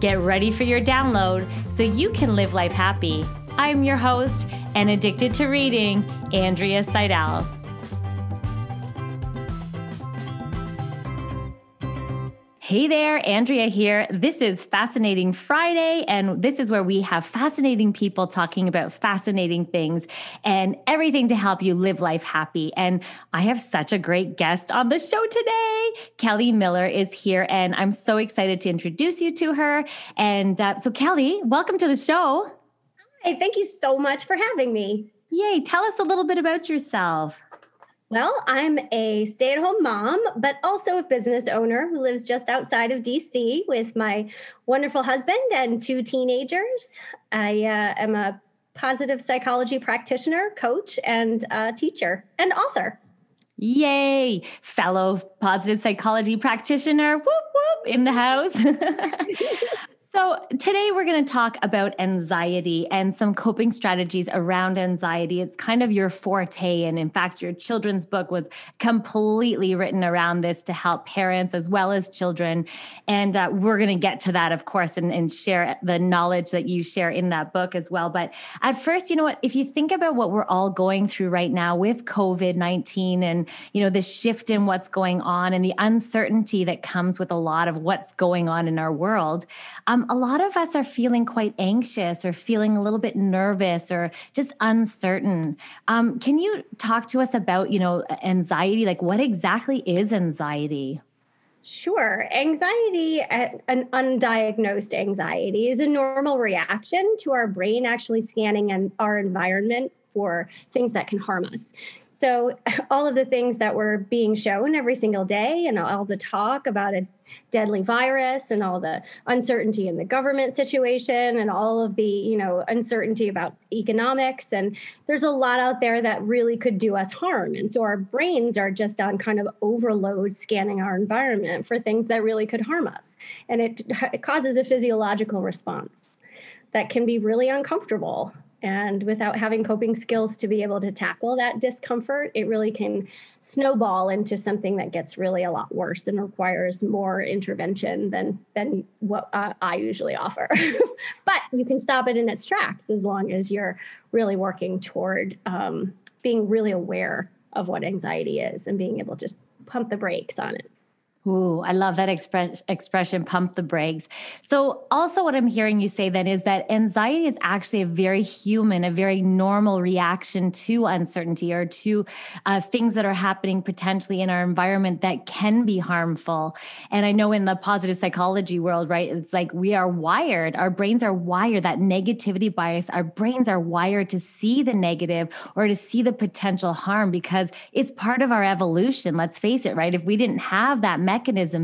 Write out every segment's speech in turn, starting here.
Get ready for your download so you can live life happy. I'm your host and addicted to reading, Andrea Seidel. Hey there, Andrea here. This is Fascinating Friday, and this is where we have fascinating people talking about fascinating things and everything to help you live life happy. And I have such a great guest on the show today. Kelly Miller is here, and I'm so excited to introduce you to her. And uh, so, Kelly, welcome to the show. Hi, thank you so much for having me. Yay, tell us a little bit about yourself. Well, I'm a stay at home mom, but also a business owner who lives just outside of DC with my wonderful husband and two teenagers. I uh, am a positive psychology practitioner, coach, and uh, teacher and author. Yay! Fellow positive psychology practitioner, whoop whoop, in the house. So, today we're going to talk about anxiety and some coping strategies around anxiety. It's kind of your forte. And in fact, your children's book was completely written around this to help parents as well as children. And uh, we're going to get to that, of course, and, and share the knowledge that you share in that book as well. But at first, you know what? If you think about what we're all going through right now with COVID 19 and, you know, the shift in what's going on and the uncertainty that comes with a lot of what's going on in our world, um, a lot of us are feeling quite anxious or feeling a little bit nervous or just uncertain. Um, can you talk to us about, you know, anxiety? Like, what exactly is anxiety? Sure. Anxiety, an undiagnosed anxiety, is a normal reaction to our brain actually scanning our environment for things that can harm us. So, all of the things that were being shown every single day, and all the talk about a deadly virus, and all the uncertainty in the government situation, and all of the you know uncertainty about economics, and there's a lot out there that really could do us harm. And so, our brains are just on kind of overload scanning our environment for things that really could harm us, and it, it causes a physiological response that can be really uncomfortable and without having coping skills to be able to tackle that discomfort, it really can snowball into something that gets really a lot worse and requires more intervention than than what uh, I usually offer. but you can stop it in its tracks as long as you're really working toward um, being really aware of what anxiety is and being able to pump the brakes on it. Ooh, I love that express, expression, pump the brakes. So, also, what I'm hearing you say then is that anxiety is actually a very human, a very normal reaction to uncertainty or to uh, things that are happening potentially in our environment that can be harmful. And I know in the positive psychology world, right, it's like we are wired, our brains are wired, that negativity bias, our brains are wired to see the negative or to see the potential harm because it's part of our evolution. Let's face it, right? If we didn't have that mechanism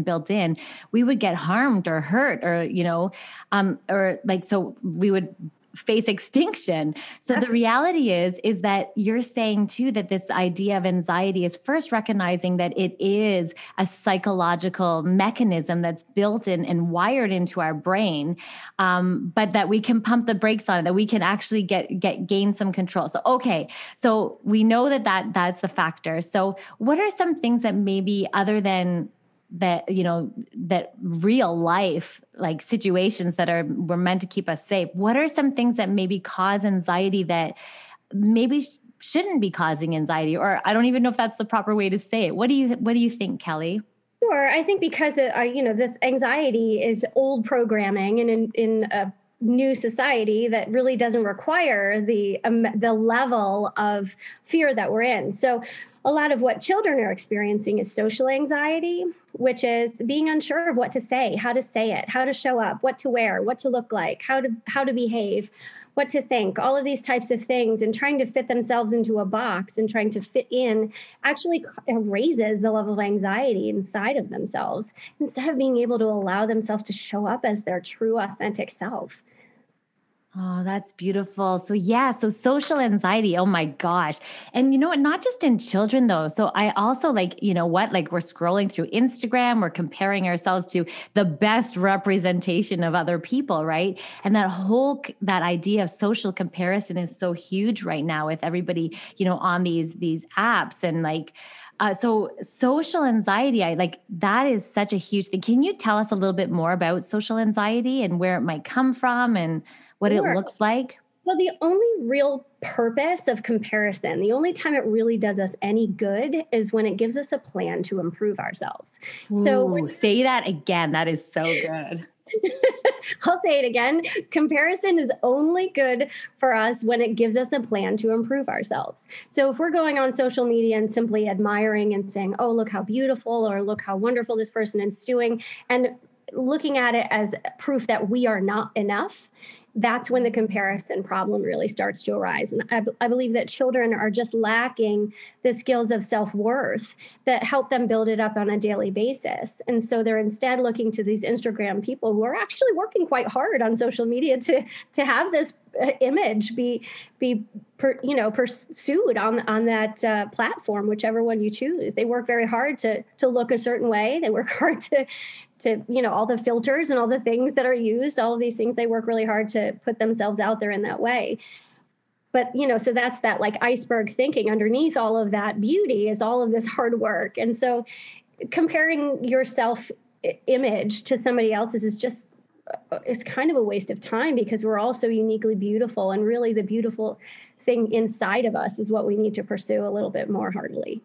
built in, we would get harmed or hurt or, you know, um, or like, so we would face extinction. So the reality is is that you're saying too that this idea of anxiety is first recognizing that it is a psychological mechanism that's built in and wired into our brain, um, but that we can pump the brakes on it, that we can actually get get gain some control. So okay, so we know that that that's the factor. So what are some things that maybe other than that you know that real life like situations that are were meant to keep us safe what are some things that maybe cause anxiety that maybe shouldn't be causing anxiety? Or i don't even know if that's the proper way to say it. What do you what do you think kelly? Sure. I think because it, uh, you know this anxiety is old programming and in in a new society that really doesn't require the um, the level of fear that we're in. So a lot of what children are experiencing is social anxiety, which is being unsure of what to say, how to say it, how to show up, what to wear, what to look like, how to how to behave, what to think, all of these types of things, and trying to fit themselves into a box and trying to fit in actually raises the level of anxiety inside of themselves instead of being able to allow themselves to show up as their true, authentic self. Oh, that's beautiful. So, yeah, so social anxiety. Oh my gosh. And you know what? Not just in children, though. So, I also like, you know what? Like, we're scrolling through Instagram, we're comparing ourselves to the best representation of other people, right? And that whole, that idea of social comparison is so huge right now with everybody, you know, on these, these apps and like, uh, so social anxiety, I like that is such a huge thing. Can you tell us a little bit more about social anxiety and where it might come from and what sure. it looks like? Well, the only real purpose of comparison, the only time it really does us any good is when it gives us a plan to improve ourselves. Ooh, so say that again. That is so good. I'll say it again. Comparison is only good for us when it gives us a plan to improve ourselves. So if we're going on social media and simply admiring and saying, oh, look how beautiful, or look how wonderful this person is doing, and looking at it as proof that we are not enough, that's when the comparison problem really starts to arise. And I, I believe that children are just lacking the skills of self worth that help them build it up on a daily basis. And so they're instead looking to these Instagram people who are actually working quite hard on social media to, to have this uh, image be be per, you know pursued on on that uh, platform whichever one you choose they work very hard to to look a certain way they work hard to to you know all the filters and all the things that are used all of these things they work really hard to put themselves out there in that way. But you know so that's that like iceberg thinking underneath all of that beauty is all of this hard work. And so comparing yourself image to somebody else's is just uh, it's kind of a waste of time because we're all so uniquely beautiful and really the beautiful thing inside of us is what we need to pursue a little bit more heartily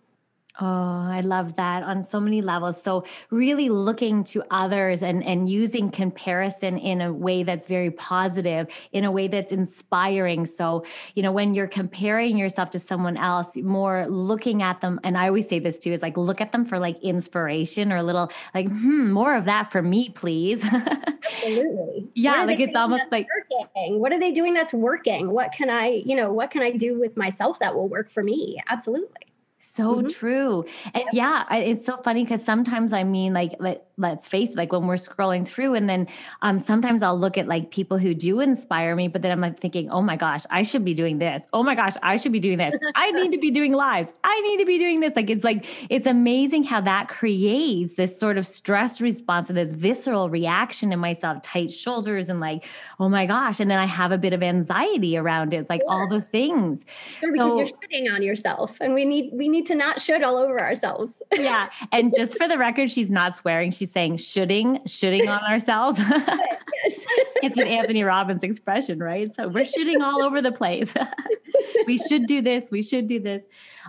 Oh, I love that on so many levels. So really looking to others and and using comparison in a way that's very positive, in a way that's inspiring. So, you know, when you're comparing yourself to someone else, more looking at them and I always say this too is like look at them for like inspiration or a little like hmm, more of that for me, please. Absolutely. yeah, like it's almost like working. What are they doing that's working? What can I, you know, what can I do with myself that will work for me? Absolutely. So mm-hmm. true. And yeah, it's so funny because sometimes I mean, like, let, let's face it, like when we're scrolling through, and then um, sometimes I'll look at like people who do inspire me, but then I'm like thinking, oh my gosh, I should be doing this. Oh my gosh, I should be doing this. I need to be doing lives. I need to be doing this. Like, it's like, it's amazing how that creates this sort of stress response and this visceral reaction in myself, tight shoulders, and like, oh my gosh. And then I have a bit of anxiety around it. It's like sure. all the things. Sure, because so, you're shooting on yourself. And we need, we need to not should all over ourselves. yeah. And just for the record, she's not swearing. She's saying shoulding, shoulding on ourselves. yes. it's an Anthony Robbins expression, right? So we're shooting all over the place. we should do this. We should do this.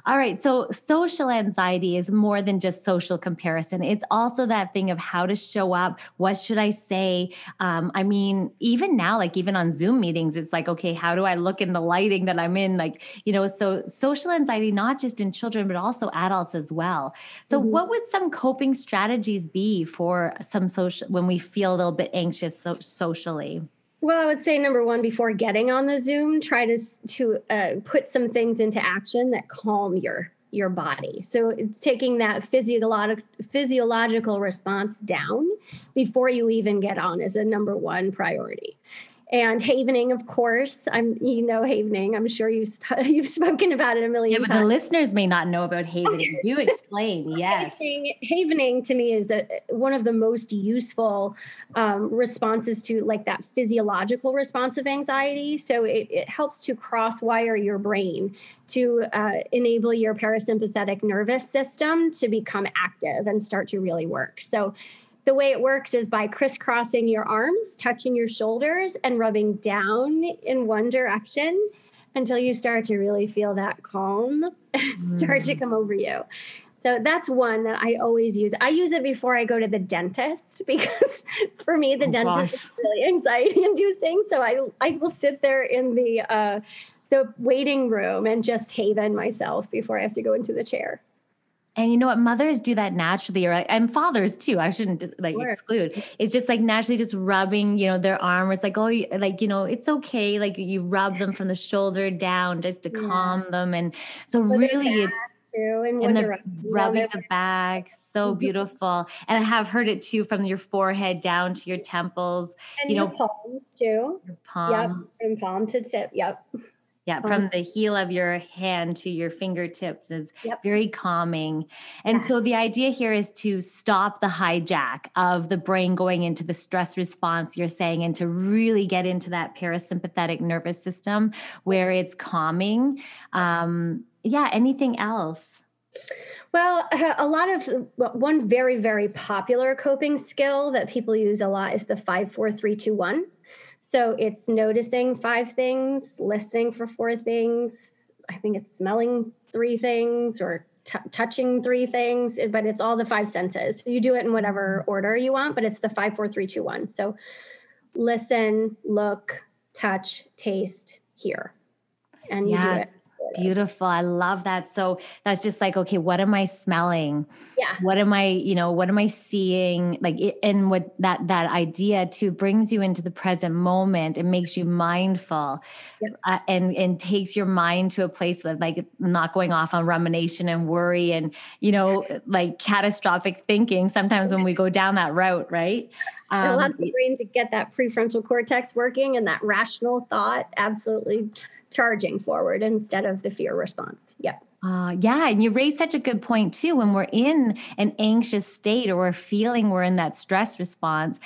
All right. So social anxiety is more than just social comparison. It's also that thing of how to show up. What should I say? Um, I mean, even now, like even on Zoom meetings, it's like, okay, how do I look in the lighting that I'm in? Like, you know, so social anxiety, not just in children, but also adults as well. So, mm-hmm. what would some coping strategies be for some social when we feel a little bit anxious so- socially? Well, I would say number one, before getting on the Zoom, try to to uh, put some things into action that calm your your body. So taking that physiological physiological response down before you even get on is a number one priority and havening of course. I'm you know havening. I'm sure you've, you've spoken about it a million yeah, but times. the listeners may not know about havening. You explain yes. Havening, havening, to me is a, one of the most useful um, responses to like that physiological response of anxiety. So it, it helps to cross wire your brain to uh, enable your parasympathetic nervous system to become active and start to really work. So the way it works is by crisscrossing your arms, touching your shoulders, and rubbing down in one direction until you start to really feel that calm start mm. to come over you. So that's one that I always use. I use it before I go to the dentist because for me the oh, dentist gosh. is really anxiety inducing. So I I will sit there in the uh, the waiting room and just haven myself before I have to go into the chair. And you know what? Mothers do that naturally, or and fathers too. I shouldn't like sure. exclude. It's just like naturally just rubbing, you know, their arm. It's like, oh, like, you know, it's okay. Like you rub them from the shoulder down just to yeah. calm them. And so really it's too and, and the rubbing the back so beautiful and i have heard it too from your forehead down to your temples and you know palms too your palms yep and palm to tip yep yeah, from the heel of your hand to your fingertips is yep. very calming. And so the idea here is to stop the hijack of the brain going into the stress response, you're saying, and to really get into that parasympathetic nervous system where it's calming. Um, yeah, anything else? Well, a lot of one very, very popular coping skill that people use a lot is the five, four, three, two, one. So it's noticing five things, listening for four things. I think it's smelling three things or t- touching three things, eh, but it's all the five senses. You do it in whatever order you want, but it's the five, four, three, two, one. So listen, look, touch, taste, hear. And you yes. do it Beautiful. I love that. So that's just like, okay, what am I smelling? Yeah. What am I, you know, what am I seeing? Like, and what that that idea too brings you into the present moment. It makes you mindful, yep. uh, and and takes your mind to a place that like not going off on rumination and worry and you know like catastrophic thinking. Sometimes when we go down that route, right? Um, it allows the brain to get that prefrontal cortex working and that rational thought absolutely charging forward instead of the fear response. Yep. Uh, yeah, and you raise such a good point too. When we're in an anxious state or we're feeling we're in that stress response,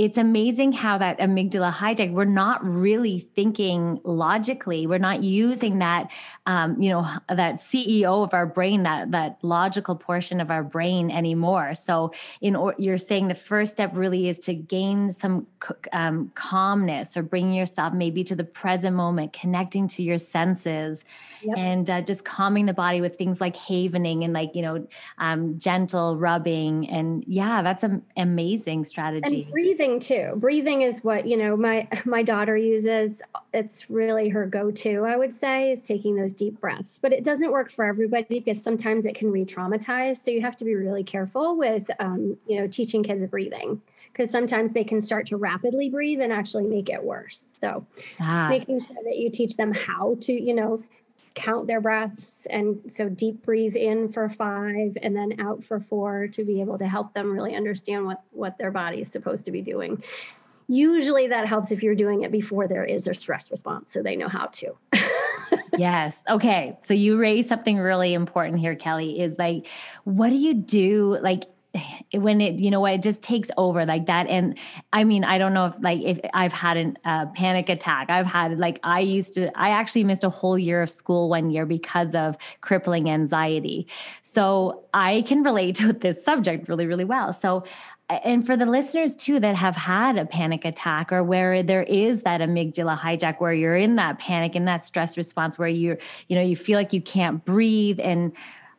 it's amazing how that amygdala hijack we're not really thinking logically we're not using that um, you know that ceo of our brain that that logical portion of our brain anymore so in or you're saying the first step really is to gain some um, calmness or bring yourself maybe to the present moment connecting to your senses yep. and uh, just calming the body with things like havening and like you know um, gentle rubbing and yeah that's an amazing strategy and breathing too. Breathing is what, you know, my my daughter uses. It's really her go-to, I would say, is taking those deep breaths. But it doesn't work for everybody because sometimes it can re-traumatize. So you have to be really careful with um, you know, teaching kids breathing because sometimes they can start to rapidly breathe and actually make it worse. So ah. making sure that you teach them how to, you know, count their breaths and so deep breathe in for five and then out for four to be able to help them really understand what what their body is supposed to be doing. Usually that helps if you're doing it before there is a stress response so they know how to. Yes. Okay. So you raised something really important here kelly is like what do you do? Like when it you know it just takes over like that. And i mean i don't know if like if i've had a uh, panic attack. I've had like i used to i actually missed a whole year of school one year because of crippling anxiety. So i can relate to this subject really really well. So and for the listeners too that have had a panic attack or where there is that amygdala hijack where you're in that panic and that stress response where you're you know you feel like you can't breathe and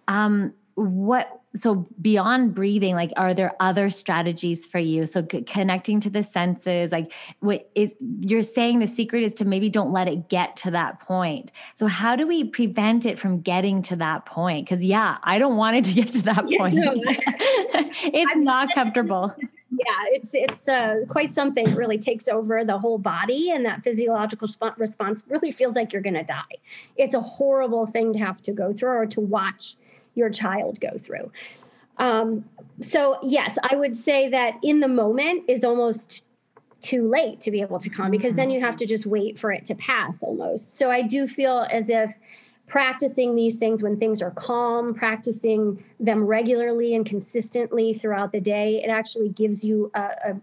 um what so beyond breathing like are there other strategies for you? So c- connecting to the senses like what is you're saying the secret is to maybe don't let it get to that point. So how do we prevent it from getting to that point? Because yeah i don't want it to get to that point. no. it's I'm, not comfortable. Yeah it's it's uh, quite something really takes over the whole body and that physiological sp- response really feels like you're going to die. It's a horrible thing to have to go through or to watch your child go through. Um, so, yes, I would say that in the moment is almost too late to be able to calm because then you have to just wait for it to pass almost. So, I do feel as if practicing these things when things are calm, practicing them regularly and consistently throughout the day, it actually gives you a, a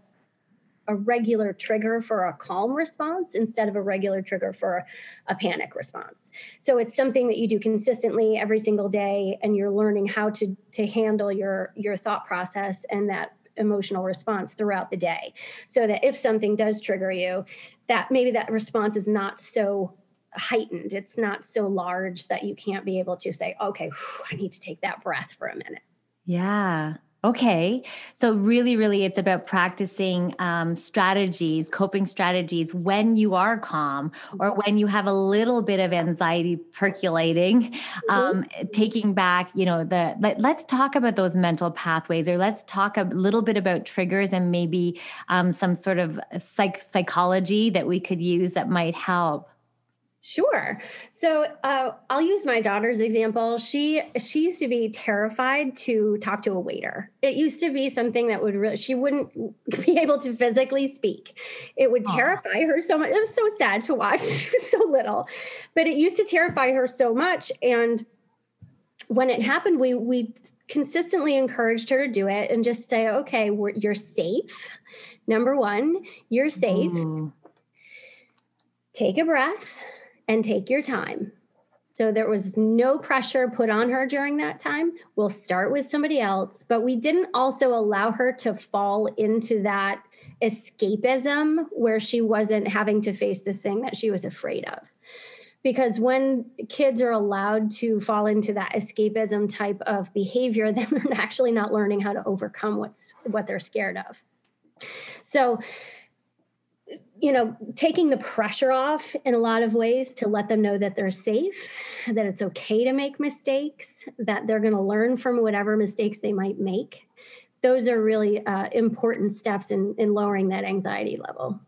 a regular trigger for a calm response instead of a regular trigger for a panic response. So it's something that you do consistently every single day and you're learning how to to handle your your thought process and that emotional response throughout the day. So that if something does trigger you that maybe that response is not so heightened. It's not so large that you can't be able to say okay whew, i need to take that breath for a minute. Yeah Okay. So, really, really, it's about practicing um, strategies, coping strategies when you are calm or mm-hmm. when you have a little bit of anxiety percolating, mm-hmm. um, taking back, you know, the, let, us talk about those mental pathways or let's talk a little bit about triggers and maybe um, some sort of psych- psychology that we could use that might help. Sure. So uh, I'll use my daughter's example. She she used to be terrified to talk to a waiter. It used to be something that would really she wouldn't be able to physically speak. It would terrify her so much. It was so sad to watch. she was so little, but it used to terrify her so much. And when it happened, we we consistently encouraged her to do it and just say, "Okay, you're safe. Number one, you're safe." Mm. Take a breath and take your time. So there was no pressure put on her during that time. We'll start with somebody else, but we didn't also allow her to fall into that escapism where she wasn't having to face the thing that she was afraid of. Because when kids are allowed to fall into that escapism type of behavior, then they're actually not learning how to overcome what's what they're scared of. So you know, taking the pressure off in a lot of ways to let them know that they're safe, that it's okay to make mistakes, that they're going to learn from whatever mistakes they might make. Those are really uh, important steps in, in lowering that anxiety level.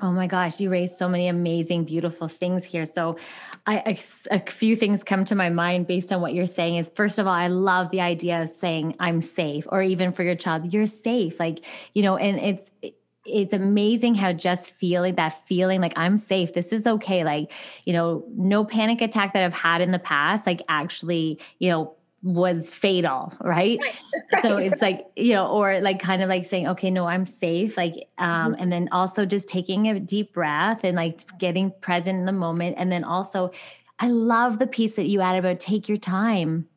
Oh my gosh, you raised so many amazing, beautiful things here. So, I, a few things come to my mind based on what you're saying. Is first of all, I love the idea of saying I'm safe, or even for your child, you're safe. Like you know, and it's it's amazing how just feeling that feeling like I'm safe, this is okay. Like, you know, no panic attack that I've had in the past, like actually, you know, was fatal, right? right, right so it's like, you know, or like kind of like saying, okay, no, I'm safe. Like, um, mm-hmm. and then also just taking a deep breath and like getting present in the moment. And then also, I love the piece that you add about take your time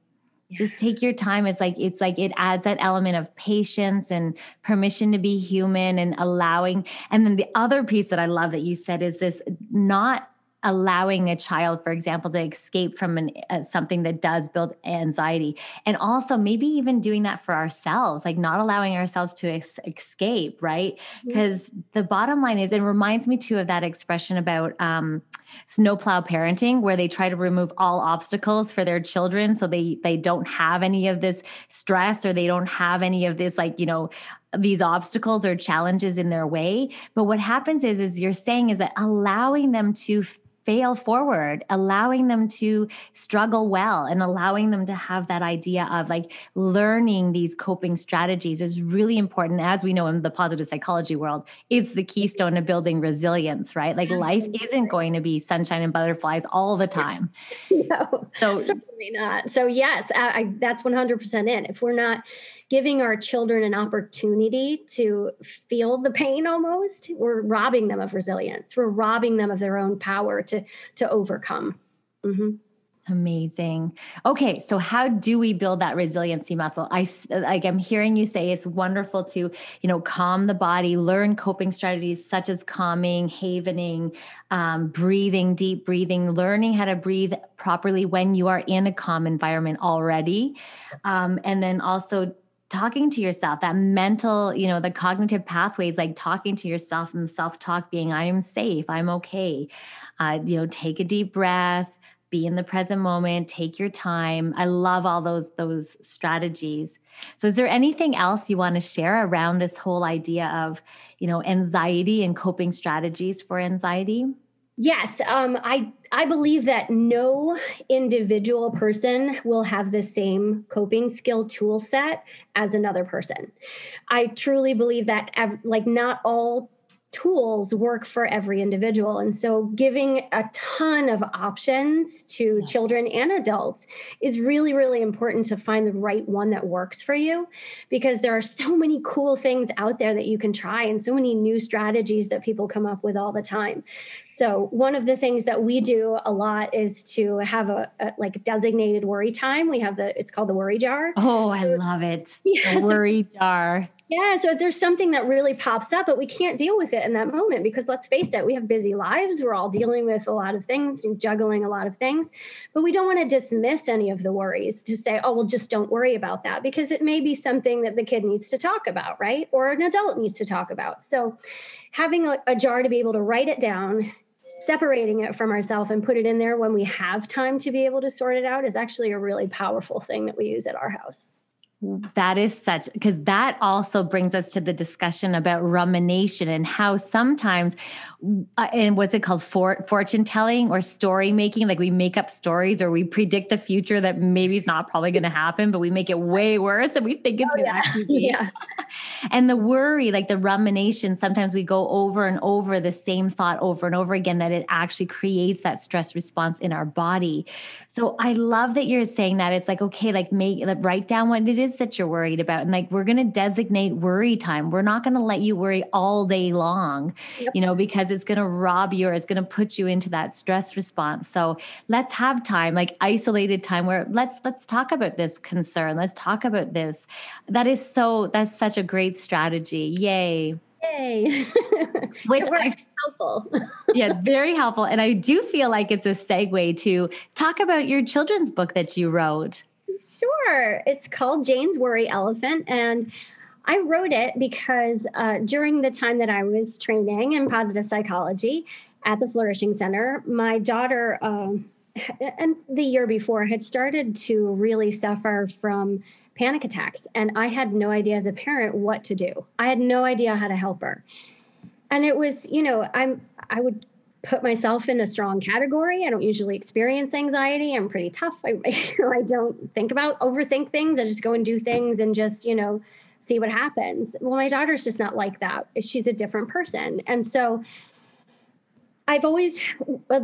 just take your time. It's like it's like it adds that element of patience and permission to be human and allowing. And then the other piece that i love that you said is this not allowing a child for example to escape from an, uh, something that does build anxiety. And also maybe even doing that for ourselves like not allowing ourselves to ex- escape right? Because mm-hmm. the bottom line is it reminds me too of that expression about um, snowplow parenting where they try to remove all obstacles for their children so they they don't have any of this stress or they don't have any of this like you know these obstacles or challenges in their way. But what happens is is you're saying is that allowing them to fail forward, allowing them to struggle well and allowing them to have that idea of like learning these coping strategies is really important. As we know in the positive psychology world, it's the keystone of building resilience, right? Like life isn't going to be sunshine and butterflies all the time. No, so, certainly not. So, yes, I, I, that's 100% in. If we're not giving our children an opportunity to feel the pain almost we're robbing them of resilience we're robbing them of their own power to to overcome mm-hmm. Amazing. Okay, so how do we build that resiliency muscle? I like I'm hearing you say it's wonderful to, you know, calm the body, learn coping strategies such as calming, havening, um, breathing, deep breathing, learning how to breathe properly when you are in a calm environment already, um, and then also talking to yourself that mental you know the cognitive pathways like talking to yourself and self-talk being i am safe i'm okay. Uh, you know take a deep breath be in the present moment take your time. I love all those those strategies. So is there anything else you want to share around this whole idea of you know anxiety and coping strategies for anxiety Yes, um, I I believe that no individual person will have the same coping skill tool set as another person. I truly believe that ev- like not all tools work for every individual. And so, giving a ton of options to yes. children and adults is really, really important to find the right one that works for you because there are so many cool things out there that you can try and so many new strategies that people come up with all the time. So, one of the things that we do a lot is to have a, a like designated worry time. We have the, it's called the worry jar. Oh, I love it. The worry jar Yeah. So if there's something that really pops up, but we can't deal with it in that moment because let's face it, we have busy lives. We're all dealing with a lot of things and juggling a lot of things. But we don't want to dismiss any of the worries to say, oh, well, just don't worry about that because it may be something that the kid needs to talk about, right? Or an adult needs to talk about. So having a, a jar to be able to write it down separating it from ourselves and put it in there when we have time to be able to sort it out is actually a really powerful thing that we use at our house. That is such because that also brings us to the discussion about rumination and how sometimes, uh, and what's it called, For, fortune telling or story making? Like we make up stories or we predict the future that maybe is not probably going to happen, but we make it way worse and we think it's oh, going to yeah. Yeah. and the worry, like the rumination, sometimes we go over and over the same thought over and over again that it actually creates that stress response in our body. So I love that you're saying that. It's like okay, like make like, write down what it is is that you're worried about and like we're going to designate worry time we're not going to let you worry all day long yep. you know because it's going to rob you or it's going to put you into that stress response so let's have time like isolated time where let's let's talk about this concern let's talk about this that is so that's such a great strategy yay Yay. Which I helpful. yeah, it's very helpful. And I do feel like it's a segue to talk about your children's book that you wrote. Sure. It's called Jane's Worry Elephant. And I wrote it because uh, during the time that I was training in positive psychology at the Flourishing Center, my daughter, um, and the year before, had started to really suffer from panic attacks. And I had no idea as a parent what to do. I had no idea how to help her. And it was, you know, I'm, I would put myself in a strong category. I don't usually experience anxiety. I'm pretty tough. I, I don't think about overthink things. I just go and do things and just, you know, see what happens. Well, my daughter's just not like that. She's a different person. And so I've always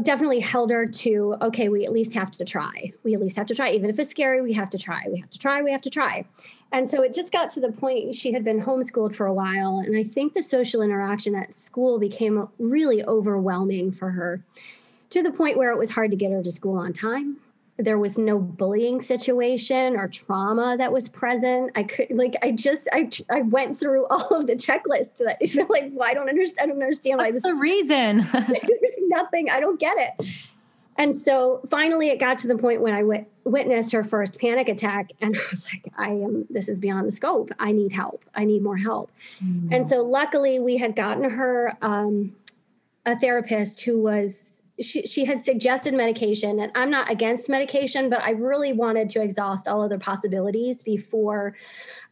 definitely held her to, okay, we at least have to try. We at least have to try. Even if it's scary, we have to try. We have to try. We have to try. And so it just got to the point she had been homeschooled for a while. And I think the social interaction at school became really overwhelming for her to the point where it was hard to get her to school on time. There was no bullying situation or trauma that was present. I could like I just I I went through all of the checklists that you know, like well, I don't understand I don't understand What's why this is the reason. there's nothing I don't get it. And so finally, it got to the point when I w- witnessed her first panic attack, and I was like, I am, this is beyond the scope. I need help. I need more help. Mm. And so luckily, we had gotten her um, a therapist who was, she, she had suggested medication. And I'm not against medication, but I really wanted to exhaust all other possibilities before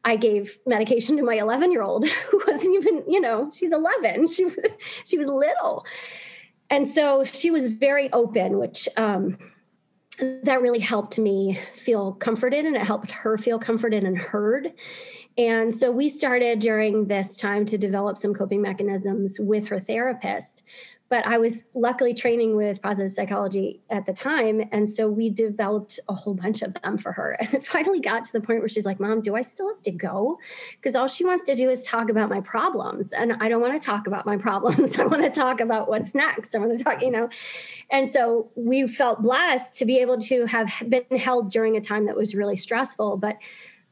I gave medication to my 11 year old who wasn't even, you know, she's 11. She was, she was little and so she was very open, which um, that really helped me feel comforted and it helped her feel comforted and heard. And so we started during this time to develop some coping mechanisms with her therapist but I was luckily training with positive psychology at the time. And so we developed a whole bunch of them for her. And it finally got to the point where she's like, Mom, do I still have to go? Because all she wants to do is talk about my problems. And I don't want to talk about my problems. I want to talk about what's next. I want to talk, you know. And so we felt blessed to be able to have been held during a time that was really stressful. But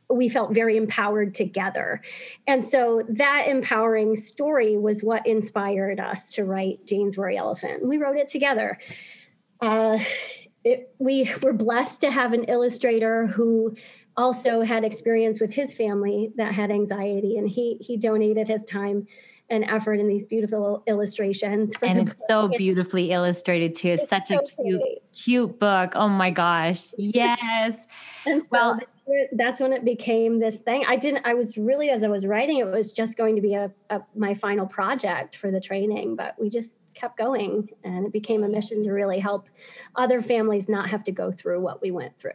we felt very empowered together. And so that empowering story was what inspired us to write Jane's Worry Elephant. We wrote it together. Uh, it, we were blessed to have an illustrator who also had experience with his family that had anxiety, and he he donated his time and effort in these beautiful illustrations. and it's book. so beautifully illustrated too. It's, it's such so a cute, pretty. cute book. Oh my gosh. Yes. and so well, that's when it became this thing. I didn't, I was really, as I was writing, it was just going to be a, a my final project for the training, but we just kept going and it became a mission to really help other families not have to go through what we went through.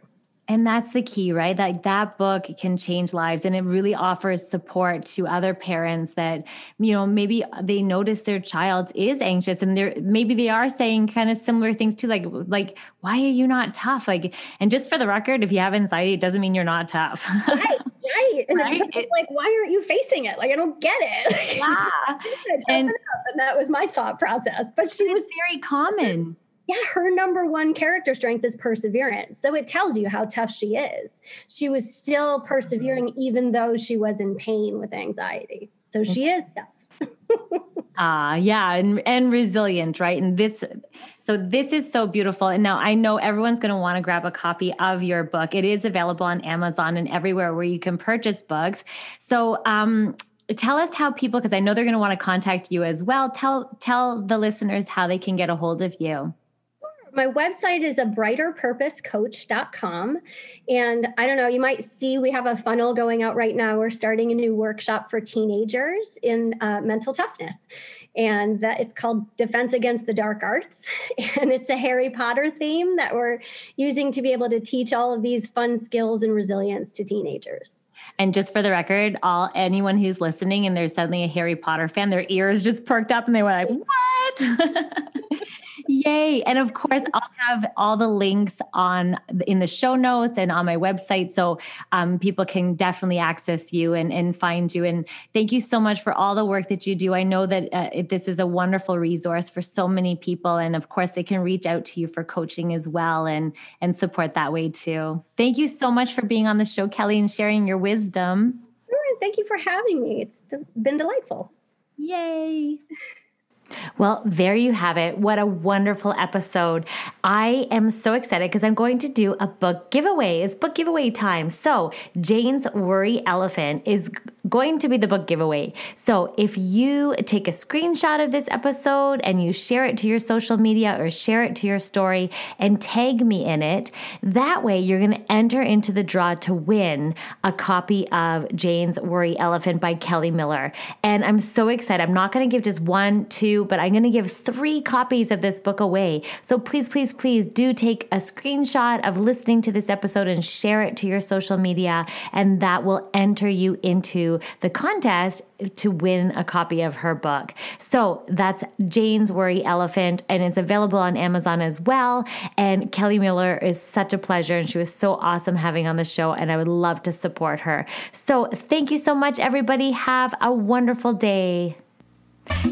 And that's the key, right? That that book can change lives and it really offers support to other parents that, you know, maybe they notice their child is anxious and they're maybe they are saying kind of similar things to like, like, why are you not tough? Like, and just for the record, if you have anxiety, it doesn't mean you're not tough. right, right. And right? It, like, why aren't you facing it? Like, I don't get it. Yeah. and, and that was my thought process. But she was very common yeah, her number one character strength is perseverance. So it tells you how tough she is. She was still persevering even though she was in pain with anxiety. So she is tough. Ah, uh, yeah, and and resilient, right? And this so this is so beautiful. And now I know everyone's going to want to grab a copy of your book. It is available on Amazon and everywhere where you can purchase books. So um tell us how people because I know they're going to want to contact you as well. Tell tell the listeners how they can get a hold of you my website is a brighterpurposecoach.com. And I don't know, you might see we have a funnel going out right now. We're starting a new workshop for teenagers in uh, mental toughness. And that it's called Defense Against the Dark Arts. And it's a Harry Potter theme that we're using to be able to teach all of these fun skills and resilience to teenagers. And just for the record, all anyone who's listening and there's suddenly a Harry Potter fan, their ears just perked up and they were like, "What?" Yay. And of course, I'll have all the links on in the show notes and on my website. So um, people can definitely access you and, and find you. And thank you so much for all the work that you do. I know that uh, this is a wonderful resource for so many people. And of course, they can reach out to you for coaching as well and, and support that way too. Thank you so much for being on the show, Kelly, and sharing your wisdom. Sure. Thank you for having me. It's been delightful. Yay. Well, there you have it. What a wonderful episode. I am so excited because I'm going to do a book giveaway. It's book giveaway time. So, Jane's Worry Elephant is going to be the book giveaway. So, if you take a screenshot of this episode and you share it to your social media or share it to your story and tag me in it, that way you're going to enter into the draw to win a copy of Jane's Worry Elephant by Kelly Miller. And I'm so excited. I'm not going to give just one, two, but I'm going to give three copies of this book away. So please, please, please do take a screenshot of listening to this episode and share it to your social media, and that will enter you into the contest to win a copy of her book. So that's Jane's Worry Elephant, and it's available on Amazon as well. And Kelly Miller is such a pleasure, and she was so awesome having on the show, and I would love to support her. So thank you so much, everybody. Have a wonderful day.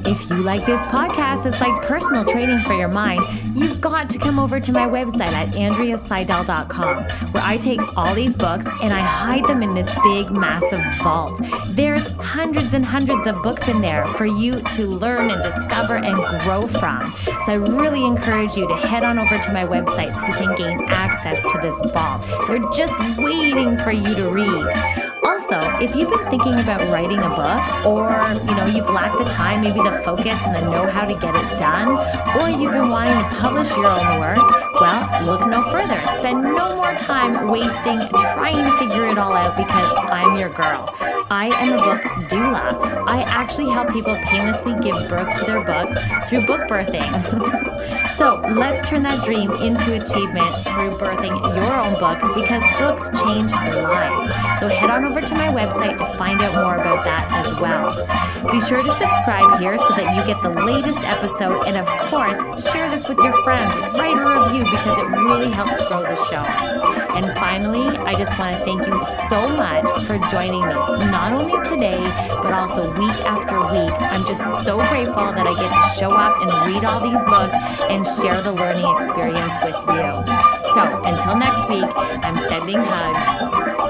If you like this podcast, it's like personal training for your mind, you've got to come over to my website at andreaseidel.com, where I take all these books and I hide them in this big, massive vault. There's hundreds and hundreds of books in there for you to learn and discover and grow from. So I really encourage you to head on over to my website so you can gain access to this vault. We're just waiting for you to read. Also, if you've been thinking about writing a book or, you know, you've lacked the time, maybe the focus and the know-how to get it done, or you've been wanting to publish your own work, well, look no further. Spend no more time wasting trying to figure it all out because I'm your girl. I am a book doula. I actually help people painlessly give birth to their books through book birthing. so let's turn that dream into achievement through birthing your own book because books change lives. So head on over to my website to find out more about that as well. Be sure to subscribe here so that you get the latest episode and of course share this with your friends. Write a review because it really helps grow the show. And finally, I just want to thank you so much for joining me not only today, but also week after week. I'm just so grateful that I get to show up and read all these books and share the learning experience with you. So until next week, I'm sending hugs.